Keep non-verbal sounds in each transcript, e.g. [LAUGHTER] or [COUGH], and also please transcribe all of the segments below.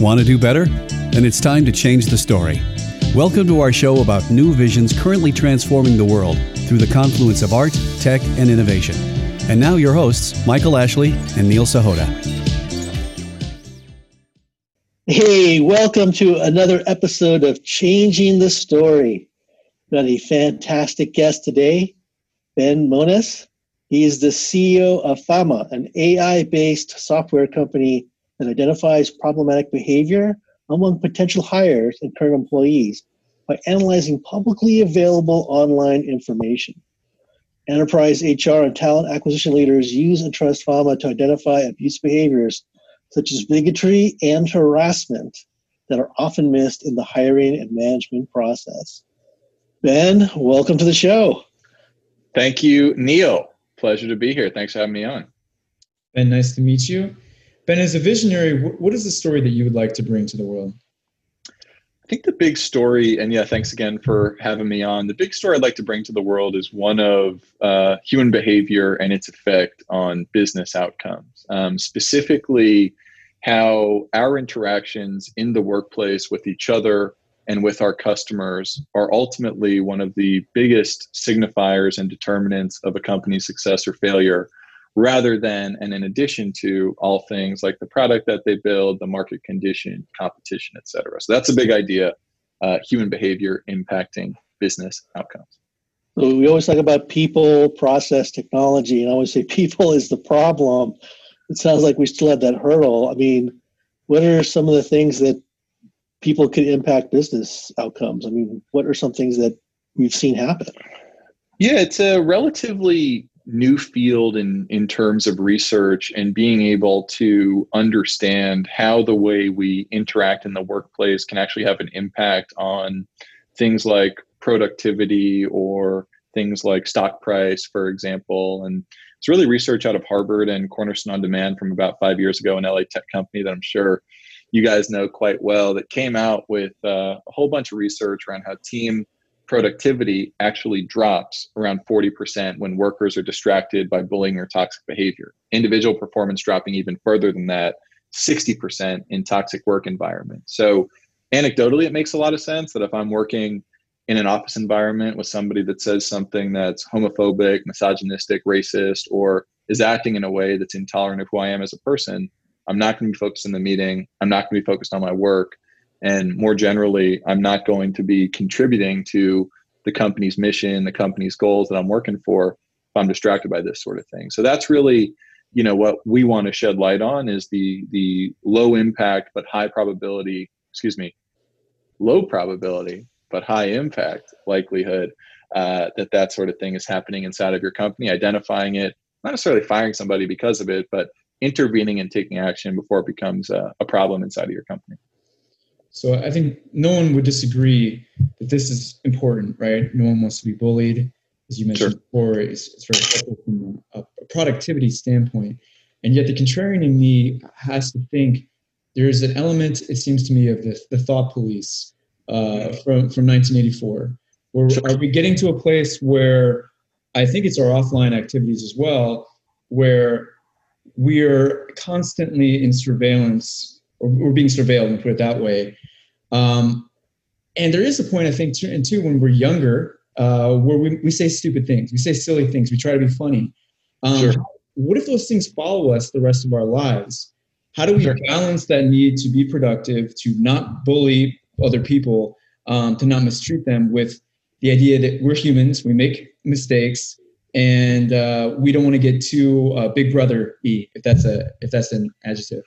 Want to do better? Then it's time to change the story. Welcome to our show about new visions currently transforming the world through the confluence of art, tech, and innovation. And now, your hosts, Michael Ashley and Neil Sahota. Hey, welcome to another episode of Changing the Story. Got a fantastic guest today, Ben Mones. He is the CEO of Fama, an AI based software company that identifies problematic behavior among potential hires and current employees by analyzing publicly available online information. Enterprise HR and talent acquisition leaders use and trust Fama to identify abuse behaviors such as bigotry and harassment that are often missed in the hiring and management process. Ben, welcome to the show. Thank you, Neil. Pleasure to be here. Thanks for having me on. Ben, nice to meet you. Ben, as a visionary, what is the story that you would like to bring to the world? I think the big story, and yeah, thanks again for having me on. The big story I'd like to bring to the world is one of uh, human behavior and its effect on business outcomes. Um, specifically, how our interactions in the workplace with each other and with our customers are ultimately one of the biggest signifiers and determinants of a company's success or failure rather than and in addition to all things like the product that they build the market condition competition et cetera. So that's a big idea uh, human behavior impacting business outcomes. So we always talk about people process technology and i always say [LAUGHS] people is the problem. It sounds like we still have that hurdle. I mean what are some of the things that people could impact business outcomes? I mean what are some things that we've seen happen? Yeah it's a relatively new field in in terms of research and being able to understand how the way we interact in the workplace can actually have an impact on things like productivity or things like stock price for example. And it's really research out of harvard and cornerstone on demand from about five years ago an la tech company that i'm sure you guys know quite well that came out with uh, a whole bunch of research around how team productivity actually drops around 40% when workers are distracted by bullying or toxic behavior. Individual performance dropping even further than that, 60% in toxic work environments. So, anecdotally, it makes a lot of sense that if I'm working in an office environment with somebody that says something that's homophobic, misogynistic, racist, or is acting in a way that's intolerant of who I am as a person, I'm not going to be focused in the meeting. I'm not going to be focused on my work. And more generally, I'm not going to be contributing to the company's mission, the company's goals that I'm working for if I'm distracted by this sort of thing. So that's really, you know, what we want to shed light on is the the low impact but high probability, excuse me, low probability but high impact likelihood uh, that that sort of thing is happening inside of your company, identifying it, not necessarily firing somebody because of it, but intervening and taking action before it becomes a, a problem inside of your company. So I think no one would disagree that this is important, right? No one wants to be bullied, as you mentioned sure. before. It's, it's very helpful from a, a productivity standpoint, and yet the contrarian in me has to think there's an element, it seems to me, of the, the thought police uh, from from 1984. Where are we getting to a place where I think it's our offline activities as well, where we're constantly in surveillance or we're being surveilled and put it that way um, and there is a point, I think, too, and too, when we're younger, uh, where we, we say stupid things, we say silly things, we try to be funny. Um, sure. What if those things follow us the rest of our lives? How do we sure. balance that need to be productive, to not bully other people, um, to not mistreat them, with the idea that we're humans, we make mistakes, and uh, we don't want to get too uh, big brother e, if that's a if that's an adjective.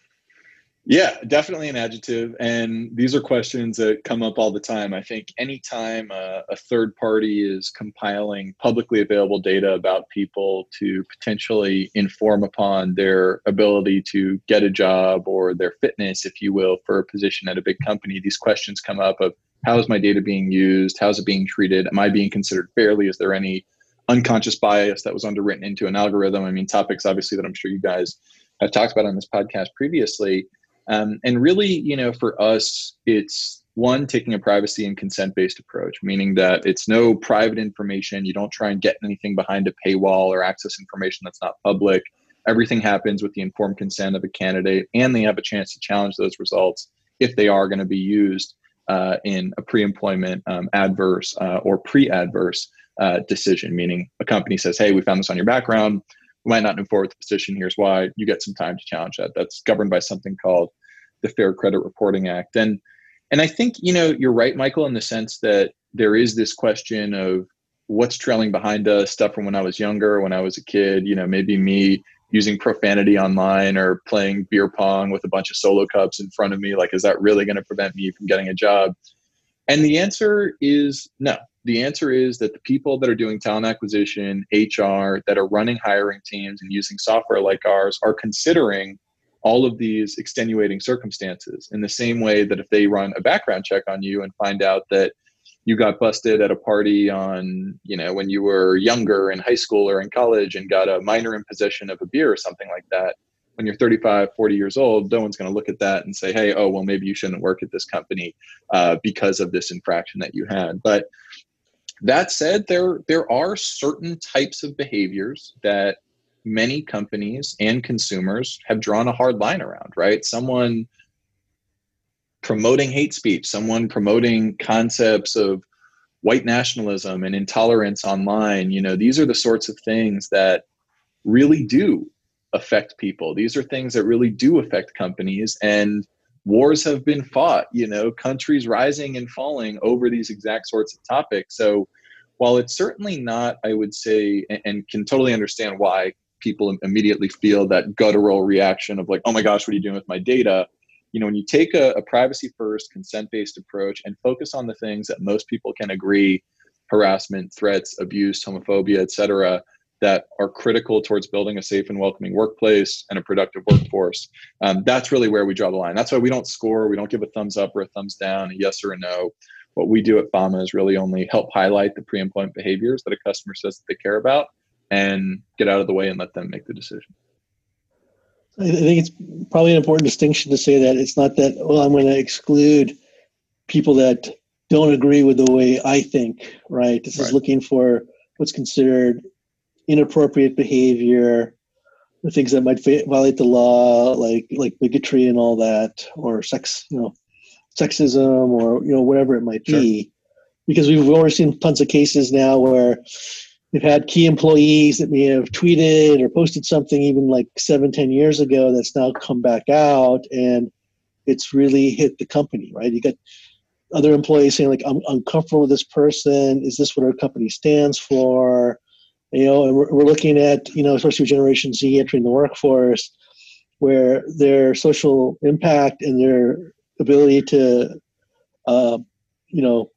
Yeah, definitely an adjective. And these are questions that come up all the time. I think anytime a, a third party is compiling publicly available data about people to potentially inform upon their ability to get a job or their fitness, if you will, for a position at a big company, these questions come up of how is my data being used? How's it being treated? Am I being considered fairly? Is there any unconscious bias that was underwritten into an algorithm? I mean, topics obviously that I'm sure you guys have talked about on this podcast previously. Um, and really, you know, for us, it's one taking a privacy and consent based approach, meaning that it's no private information. You don't try and get anything behind a paywall or access information that's not public. Everything happens with the informed consent of a candidate, and they have a chance to challenge those results if they are going to be used uh, in a pre-employment um, adverse uh, or pre-adverse uh, decision, meaning a company says, "Hey, we found this on your background. We might not move forward with the position. Here's why." You get some time to challenge that. That's governed by something called the Fair Credit Reporting Act, and and I think you know you're right, Michael, in the sense that there is this question of what's trailing behind us, stuff from when I was younger, when I was a kid. You know, maybe me using profanity online or playing beer pong with a bunch of solo cups in front of me like is that really going to prevent me from getting a job and the answer is no the answer is that the people that are doing talent acquisition hr that are running hiring teams and using software like ours are considering all of these extenuating circumstances in the same way that if they run a background check on you and find out that you got busted at a party on, you know, when you were younger in high school or in college and got a minor in possession of a beer or something like that. When you're 35, 40 years old, no one's going to look at that and say, hey, oh, well, maybe you shouldn't work at this company uh, because of this infraction that you had. But that said, there, there are certain types of behaviors that many companies and consumers have drawn a hard line around, right? Someone promoting hate speech, someone promoting concepts of white nationalism and intolerance online, you know, these are the sorts of things that really do affect people. These are things that really do affect companies and wars have been fought, you know, countries rising and falling over these exact sorts of topics. So while it's certainly not, I would say, and, and can totally understand why people immediately feel that guttural reaction of like, oh my gosh, what are you doing with my data? you know when you take a, a privacy first consent based approach and focus on the things that most people can agree harassment threats abuse homophobia etc that are critical towards building a safe and welcoming workplace and a productive workforce um, that's really where we draw the line that's why we don't score we don't give a thumbs up or a thumbs down a yes or a no what we do at fama is really only help highlight the pre-employment behaviors that a customer says that they care about and get out of the way and let them make the decision I think it's probably an important distinction to say that it's not that, well, I'm going to exclude people that don't agree with the way I think, right? This right. is looking for what's considered inappropriate behavior, the things that might violate the law, like like bigotry and all that, or sex, you know, sexism, or you know, whatever it might sure. be. Because we've already seen tons of cases now where We've had key employees that may have tweeted or posted something even like seven, ten years ago that's now come back out and it's really hit the company, right? You got other employees saying like, I'm uncomfortable with this person. Is this what our company stands for? You know, and we're, we're looking at, you know, especially Generation Z entering the workforce, where their social impact and their ability to, uh, you know,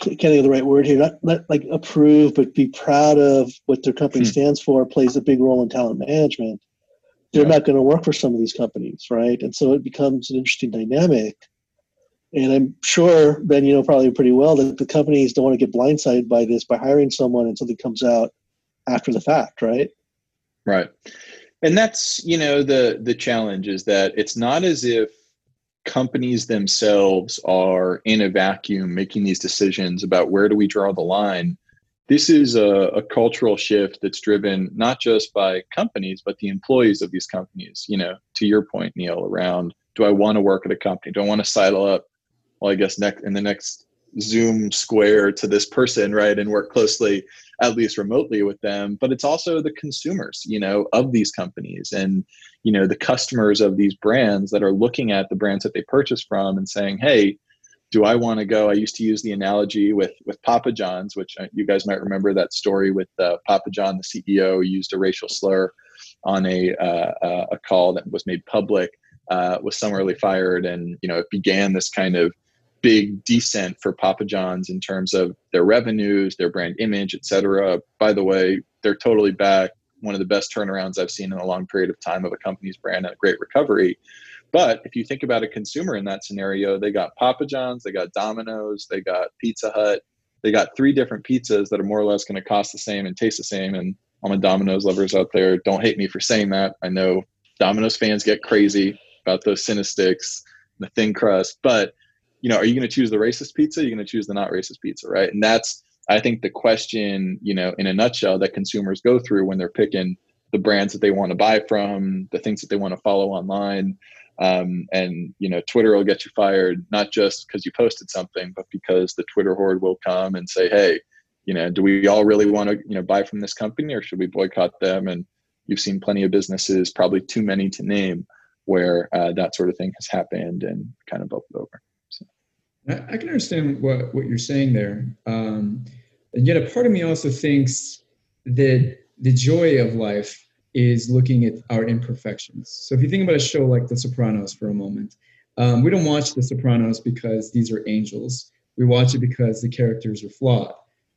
can't think of the right word here, not, not like approve, but be proud of what their company hmm. stands for plays a big role in talent management. They're yeah. not going to work for some of these companies, right? And so it becomes an interesting dynamic. And I'm sure, Ben, you know probably pretty well that the companies don't want to get blindsided by this by hiring someone and something comes out after the fact, right? Right. And that's, you know, the the challenge is that it's not as if companies themselves are in a vacuum making these decisions about where do we draw the line this is a, a, cultural shift that's driven not just by companies but the employees of these companies you know to your point neil around do i want to work at a company do i want to silo up well i guess next in the next zoom square to this person right and work closely at least remotely with them but it's also the consumers you know of these companies and you know the customers of these brands that are looking at the brands that they purchase from and saying hey do i want to go? I used to use the analogy with with papa john's which uh, you guys might remember that story with uh, papa john the ceo used a racial slur on a uh, uh, a call that was made public uh, was summarily fired and you know it began this kind of big descent for papa john's in terms of their revenues their brand image etc by the way they're totally back one of the best turnarounds I've seen in a long period of time of a company's brand and a great recovery. But if you think about a consumer in that scenario, they got Papa John's, they got Domino's, they got Pizza Hut, they got three different pizzas that are more or less going to cost the same and taste the same. And all my Domino's lovers out there, don't hate me for saying that. I know Domino's fans get crazy about those CinnaStix, the thin crust, but you know, are you going to choose the racist pizza? You're going to choose the not racist pizza, right? And that's I think the question, you know, in a nutshell, that consumers go through when they're picking the brands that they want to buy from, the things that they want to follow online, Um, and you know, Twitter will get you fired not just because you posted something, but because the Twitter horde will come and say, "Hey, you know, do we all really want to you know buy from this company, or should we boycott them?" And you've seen plenty of businesses, probably too many to name, where uh, that sort of thing has happened and kind of bubbled over. I, can understand what what you're saying there, um, and yet a part of me also thinks that the joy of life is looking at our imperfections. So if you think about a show like The Sopranos for a moment, um, we don't watch The Sopranos because these are angels. We watch it because the characters are flawed.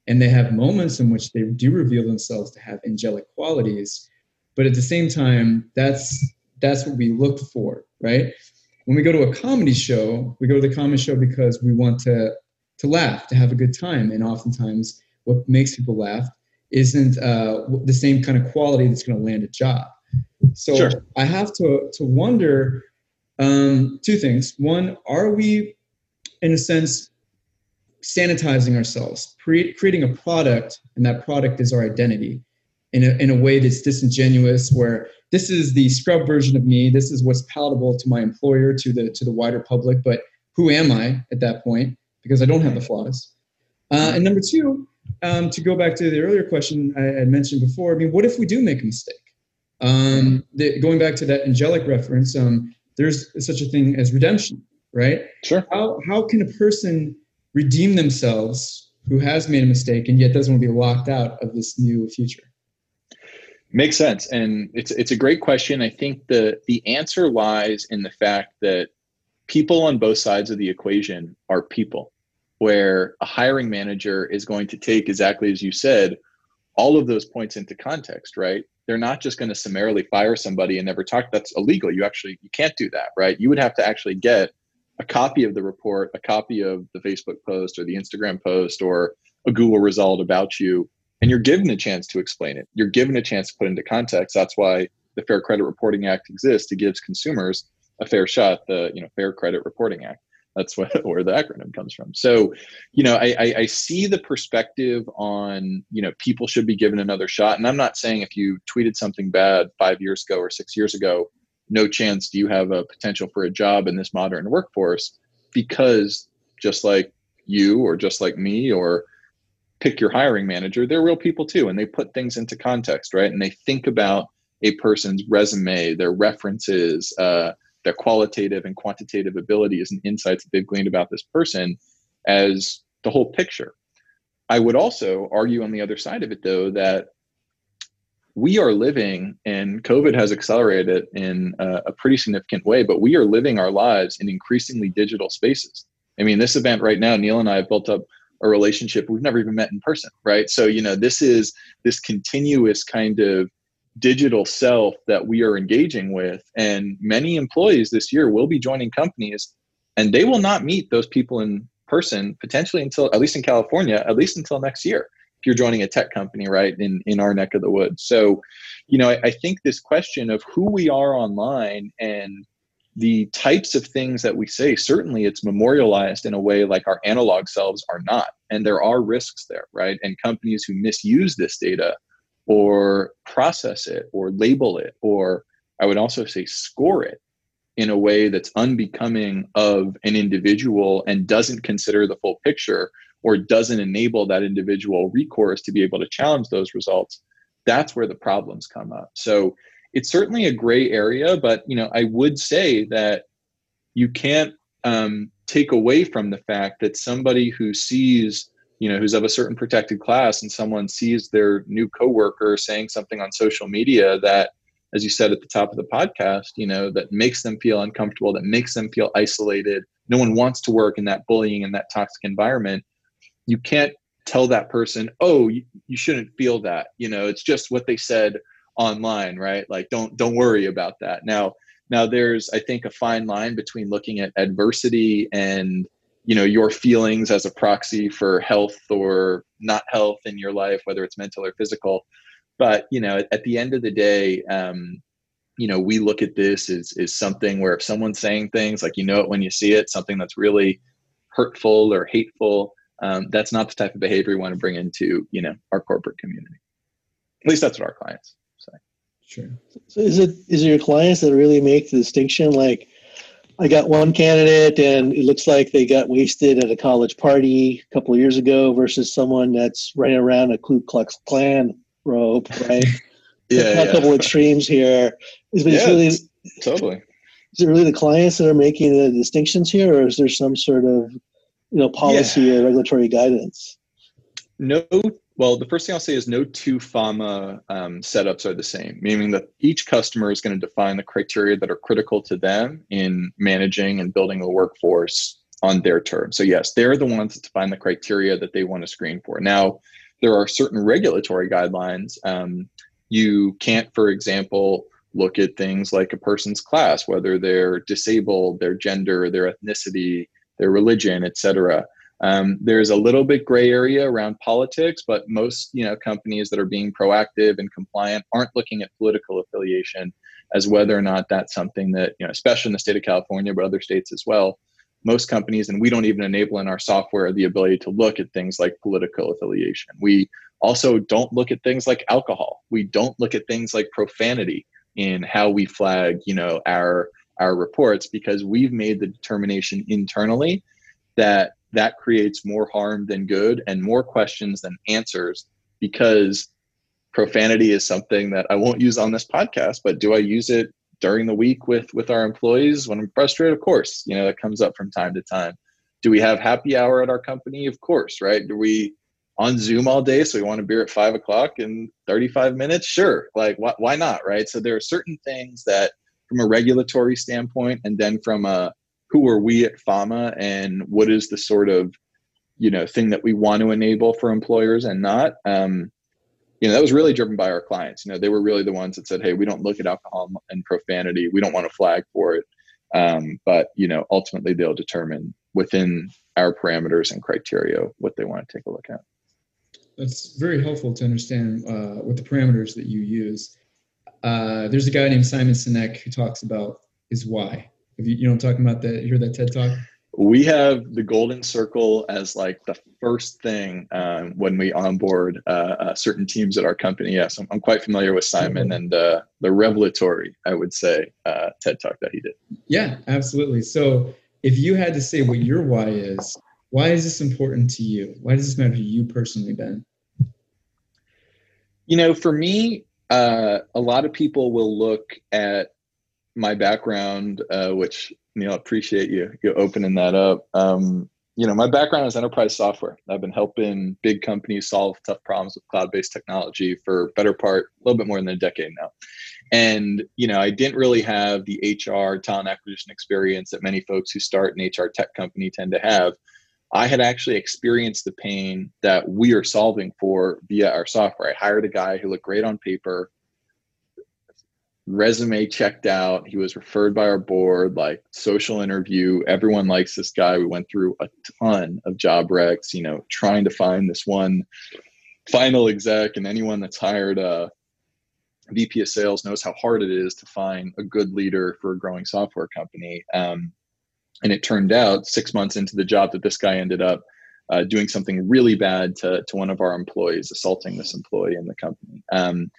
And they have moments in which they do reveal themselves to have angelic qualities. But at the same time, that's that's what we look for, right? When we go to a comedy show, we go to the comedy show because we want to to laugh, to have a good time. And oftentimes what makes people laugh isn't uh, the same kind of quality that's going to land a job. So sure. I have to to wonder um, two things. One, are we, in a sense, sanitizing ourselves, pre- creating a product, and that product is our identity, in a in a way that's disingenuous, where this is the scrub version of me. This is what's palatable to my employer, to the to the wider public. But who am I at that point? Because I don't have the flaws. Uh, and number two, um, to go back to the earlier question I had mentioned before, I mean, what if we do make a mistake? Um, the, going back to that angelic reference, um, there's such a thing as redemption, right? Sure. How, how can a person redeem themselves who has made a mistake and yet doesn't want to be locked out of this new future? Makes sense, and it's it's a great question. I think the the answer lies in the fact that people on both sides of the equation are people where a hiring manager is going to take exactly as you said all of those points into context right? They're not just going to summarily fire somebody and never talk. That's illegal. You actually you can't do that right? You would have to actually get a copy of the report a copy of the facebook post or the instagram post or a google result about you and you're given a chance to explain it you're given a chance to put into context that's why the fair credit reporting act exists it gives consumers a fair shot the you know fair credit reporting act that's what, [LAUGHS] where the acronym comes from. So, you know, I, I, I see the perspective on, you know, people should be given another shot. And I'm not saying if you tweeted something bad five years ago or six years ago, no chance do you have a potential for a job in this modern workforce because just like you or just like me or pick your hiring manager, they're real people too. And they put things into context, right? And they think about a person's resume, their references, uh, their qualitative and quantitative abilities and insights that they've gleaned about this person as the whole picture. I would also argue on the other side of it, though, that we are living, and COVID has accelerated it in a, a pretty significant way, but we are living our lives in increasingly digital spaces. I mean, this event right now, Neil and I have built up a relationship we've never even met in person, right? So, you know, this is this continuous kind of digital self that we are engaging with. And many employees this year will be joining companies and they will not meet those people in person potentially until, at least in California, at least until next year. If you're joining a tech company, right, in, in our neck of the woods. So, you know, I, I think this question of who we are online and the types of things that we say certainly it's memorialized in a way like our analog selves are not. And there are risks there right? And companies who misuse this data or process it or label it or I would also say score it in a way that's unbecoming of an individual and doesn't consider the full picture or doesn't enable that individual recourse to be able to challenge those results that's where the problems come up. So it's certainly a gray area but you know i would say that you can't um, take away from the fact that somebody who sees you know who's of a certain protected class and someone sees their new coworker saying something on social media that as you said at the top of the podcast you know that makes them feel uncomfortable that makes them feel isolated no one wants to work in that bullying and that toxic environment you can't tell that person oh you, you shouldn't feel that you know it's just what they said online right? Like don't don't worry about that. Now now there's i think a fine line between looking at adversity and you know your feelings as a proxy for health or not health in your life whether it's mental or physical. But you know at, the end of the day um, you know we look at this as, as something where if someone's saying things like you know it when you see it something that's really hurtful or hateful um, that's not the type of behavior we want to bring into you know our corporate community. At least that's what our clients sure so is it is it your clients that really make the distinction like I got one candidate, and it looks like they got wasted at a college party a couple of years ago, versus someone that's running around a Ku Klux Klan robe, right? [LAUGHS] yeah, a yeah. couple extremes here. Is, Yeah, really, totally. is it really the clients that are making the distinctions here, or is there some sort of you know policy or regulatory guidance? No, well, the first thing I'll say is no two FAMA um, setups are the same, meaning that each customer is going to define the criteria that are critical to them in managing and building a workforce on their terms. So, yes, they're the ones that define the criteria that they want to screen for. Now, there are certain regulatory guidelines. Um, you can't, for example, look at things like a person's class, whether they're disabled, their gender, their ethnicity, their religion, et Um, there's a little bit gray area around politics, but most you know companies that are being proactive and compliant aren't looking at political affiliation as whether or not that's something that you know, especially in the state of California, but other states as well. Most companies, and we don't even enable in our software the ability to look at things like political affiliation. We also don't look at things like alcohol. We don't look at things like profanity in how we flag, you know, our our reports because we've made the determination internally that that creates more harm than good and more questions than answers because profanity is something that I won't use on this podcast, but do I use it during the week with with our employees when I'm frustrated? Of course, you know, that comes up from time to time. Do we have happy hour at our company? Of course, right? Do we on Zoom all day, so we want a beer at five o'clock in 35 minutes? Sure. Like, why, why not, right? So there are certain things that, from a regulatory standpoint, and then from a who are we at FAMA, and what is the sort of you know thing that we want to enable for employers and not. Um, you know that was really driven by our clients. You know, they were really the ones that said, "Hey, we don't look at alcohol and profanity. We don't want to flag for it." Um, but you know, ultimately, they'll determine within our parameters and criteria what they want to take a look at. That's very helpful to understand uh, what the parameters that you use. Uh, there's a guy named Simon Sinek who talks about his why. Have you, you know, I'm talking about that. You heard that TED talk? We have the golden circle as like the first thing um, when we onboard uh, uh, certain teams at our company. Yes, I'm, I'm quite familiar with Simon and uh, the revelatory, I would say, uh, TED talk that he did. Yeah, absolutely. So, if you had to say what your why is, why is this important to you? Why does this matter to you personally, Ben? You know, for me, uh, a lot of people will look at my background, uh, which you know, appreciate you you opening that up. Um, you know, my background is enterprise software. I've been helping big companies solve tough problems with cloud-based technology for better part a little bit more than a decade now. And you know, I didn't really have the HR talent acquisition experience that many folks who start an HR tech company tend to have. I had actually experienced the pain that we are solving for via our software. I hired a guy who looked great on paper, resume checked out. He was referred by our board, like social interview. Everyone likes this guy. We went through a ton of job recs, you know, trying to find this one final exec. And anyone that's hired a VP of sales knows how hard it is to find a good leader for a growing software company. Um, and it turned out six months into the job that this guy ended up uh, doing something really bad to, to one of our employees, assaulting this employee in the company. Um,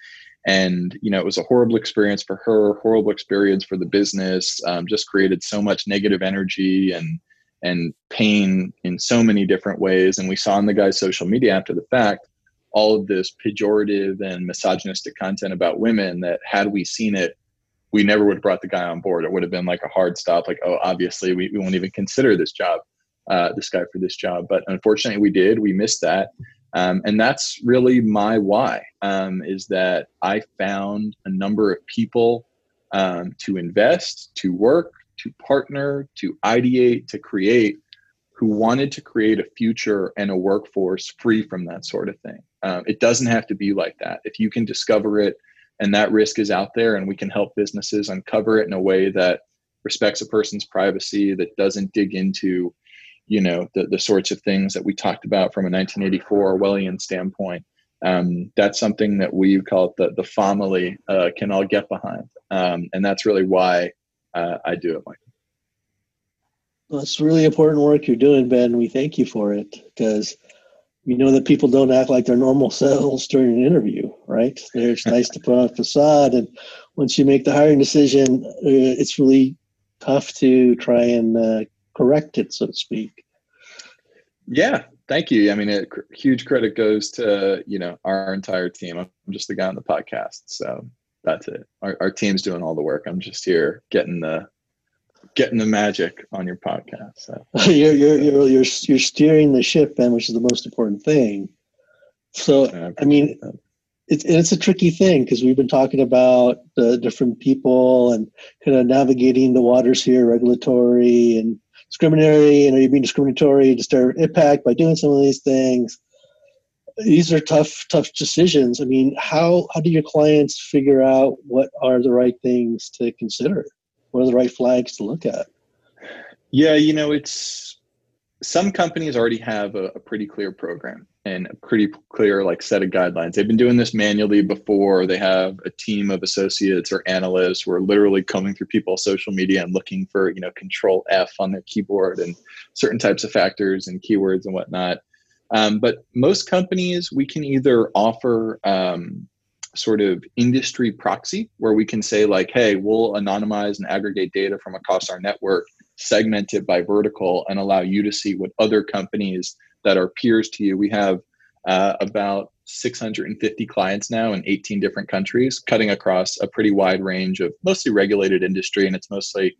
and you know it was a horrible experience for her horrible experience for the business um, just created so much negative energy and and pain in so many different ways. And we saw on the guy's social media after the fact all of this pejorative and misogynistic content about women that had we seen it we never would have brought the guy on board. It would have been like a hard stop like oh obviously we, we won't even consider this job uh, this guy for this job. But unfortunately we did. We missed that um, and that's really my why um, is that I found a number of people um, to invest, to work, to partner, to ideate, to create who wanted to create a future and a workforce free from that sort of thing. Um, it doesn't have to be like that. If you can discover it and that risk is out there and we can help businesses uncover it in a way that respects a person's privacy, that doesn't dig into you know the, the sorts of things that we talked about from a 1984 Orwellian standpoint. Um, that's something that we call it the the family uh, can all get behind, um, and that's really why uh, I do it, Michael. Well, it's really important work you're doing, Ben. We thank you for it because we know that people don't act like their normal [LAUGHS] selves during an interview, right? It's nice to put on a facade, and once you make the hiring decision, uh, it's really tough to try and uh, correct it, so to speak. Yeah, thank you. I mean, a huge credit goes to you know our entire team. I'm just the guy on the podcast, so that's it. Our, our team's doing all the work. I'm just here getting the getting the magic on your podcast. So. [LAUGHS] you're, you're you're you're you're steering the ship, man, which is the most important thing. So I, I mean, that it's it's a tricky thing because we've been talking about the different people and kind of navigating the waters here, regulatory and discriminatory, and are you being discriminatory to start impact by doing some of these things? These are tough, tough decisions. I mean, how how do your clients figure out what are the right things to consider? What are the right flags to look at? Yeah, you know, it's some companies already have a, a pretty clear program and a pretty clear like set of guidelines. They've been doing this manually before. They have a team of associates or analysts who are literally coming through people's social media and looking for you know control F on their keyboard and certain types of factors and keywords and whatnot. Um, but most companies, we can either offer um, sort of industry proxy where we can say like, hey, we'll anonymize and aggregate data from across our network, segment it by vertical, and allow you to see what other companies that are peers to you. We have uh, about 650 clients now in 18 different countries, cutting across a pretty wide range of mostly regulated industry, and it's mostly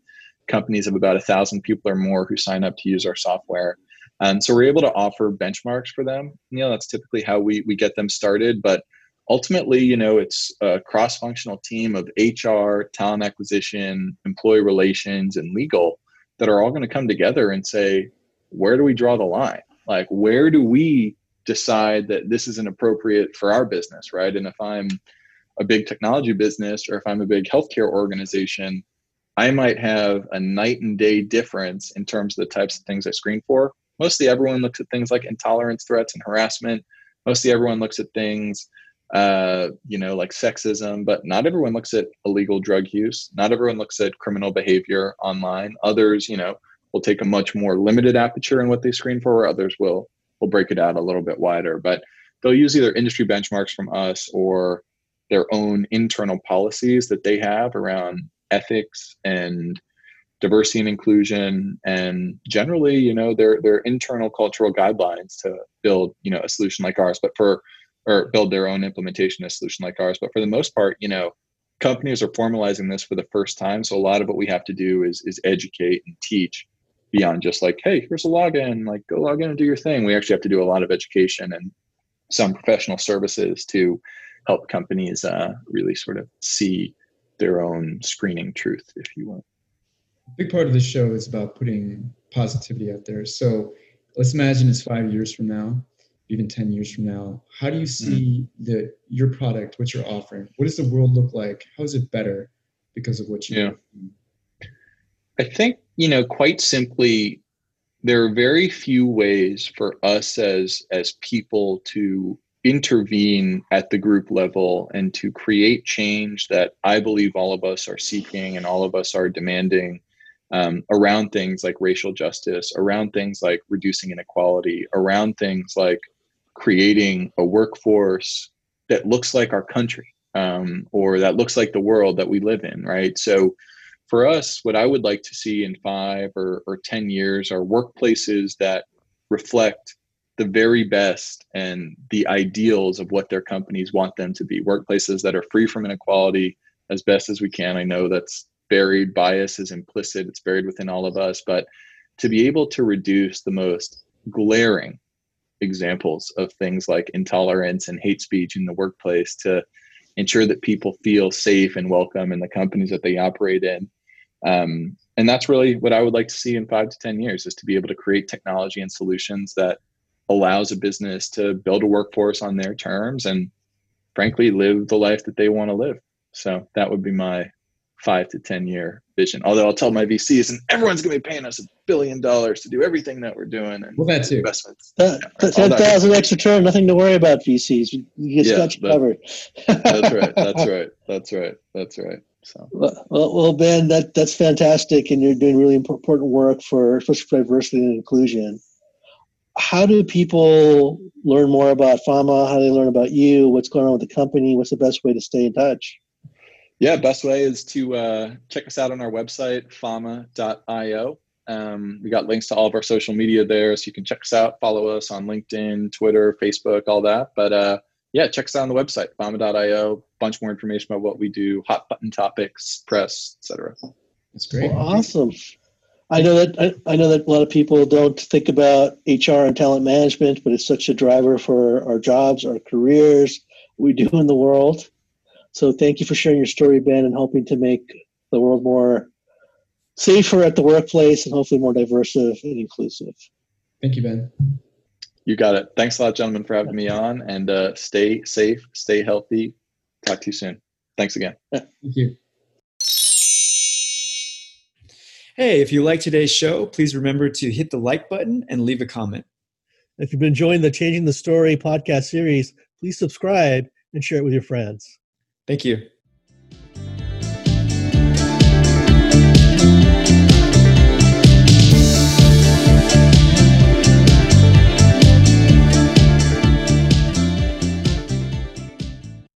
companies of about a thousand people or more who sign up to use our software. Um, so we're able to offer benchmarks for them. You know, that's typically how we we get them started, but ultimately, you know, it's a cross-functional team of HR, talent acquisition, employee relations, and legal that are all going to come together and say, where do we draw the line? like where do we decide that this isn't appropriate for our business right? And if i'm a big technology business or if i'm a big healthcare organization i might have a night and day difference in terms of the types of things i screen for. Mostly everyone looks at things like intolerance threats and harassment. Mostly everyone looks at things uh, you know like sexism but not everyone looks at illegal drug use. Not everyone looks at criminal behavior online. Others you know will take a much more limited aperture in what they screen for, others will will break it out a little bit wider. But they'll use either industry benchmarks from us or their own internal policies that they have around ethics and diversity and inclusion and generally you know their their internal cultural guidelines to build you know a solution like ours. But for or build their own implementation of a solution like ours but for the most part you know companies are formalizing this for the first time so a lot of what we have to do is is educate and teach beyond just like, hey, here's a login, like go log in and do your thing. We actually have to do a lot of education and some professional services to help companies uh, really sort of see their own screening truth, if you will. A big part of the show is about putting positivity out there. So let's imagine it's five years from now, even 10 years from now. How do you see mm-hmm. the your product, what you're offering? What does the world look like? How is it better because of what you yeah. I think, you know, quite simply, there are very few ways for us as as people to intervene at the group level and to create change that I believe all of us are seeking and all of us are demanding um, around things like racial justice, around things like reducing inequality, around things like creating a workforce that looks like our country um, or that looks like the world that we live in, right? So for us, what I would like to see in five or, or 10 years are workplaces that reflect the very best and the ideals of what their companies want them to be. Workplaces that are free from inequality as best as we can. I know that's buried, bias is implicit, it's buried within all of us, but to be able to reduce the most glaring examples of things like intolerance and hate speech in the workplace to ensure that people feel safe and welcome in the companies that they operate in um, and that's really what I would like to see in five to 10 years is to be able to create technology and solutions that allows a business to build a workforce on their terms and frankly live the life that they want to live. So that would be my five to 10 year vision. Although I'll tell my VCs and everyone's going to be paying us a billion dollars to do everything that we're doing. And well, that's investments. That, yeah, 10,000 extra term, nothing to worry about VCs. You, you yeah, got you covered. that's right. [LAUGHS] That's right. That's right. That's right. So well, well, Ben, that that's fantastic, and you're doing really important work for especially for diversity and inclusion. How do people learn more about FAMA? How do they learn about you? What's going on with the company? What's the best way to stay in touch? Yeah, best way is to uh, check us out on our website, fama.io. Um, we got links to all of our social media there, so you can check us out, follow us on LinkedIn, Twitter, Facebook, all that. But uh, yeah, check us out on the website, fama.io. Bunch more information about what we do, hot button topics, press, etc. That's great. Well, awesome. I know that I, I, know that a lot of people don't think about HR and talent management, but it's such a driver for our jobs, our careers, we do in the world. So thank you for sharing your story, Ben, and helping to make the world more safer at the workplace and hopefully more diverse and inclusive. Thank you, Ben. You got it. Thanks a lot, gentlemen, for having me on. And uh, stay safe, stay healthy. Talk to you soon. Thanks again. Thank you. Hey, if you like today's show, please remember to hit the like button and leave a comment. If you've been enjoying the Changing the Story podcast series, please subscribe and share it with your friends. Thank you.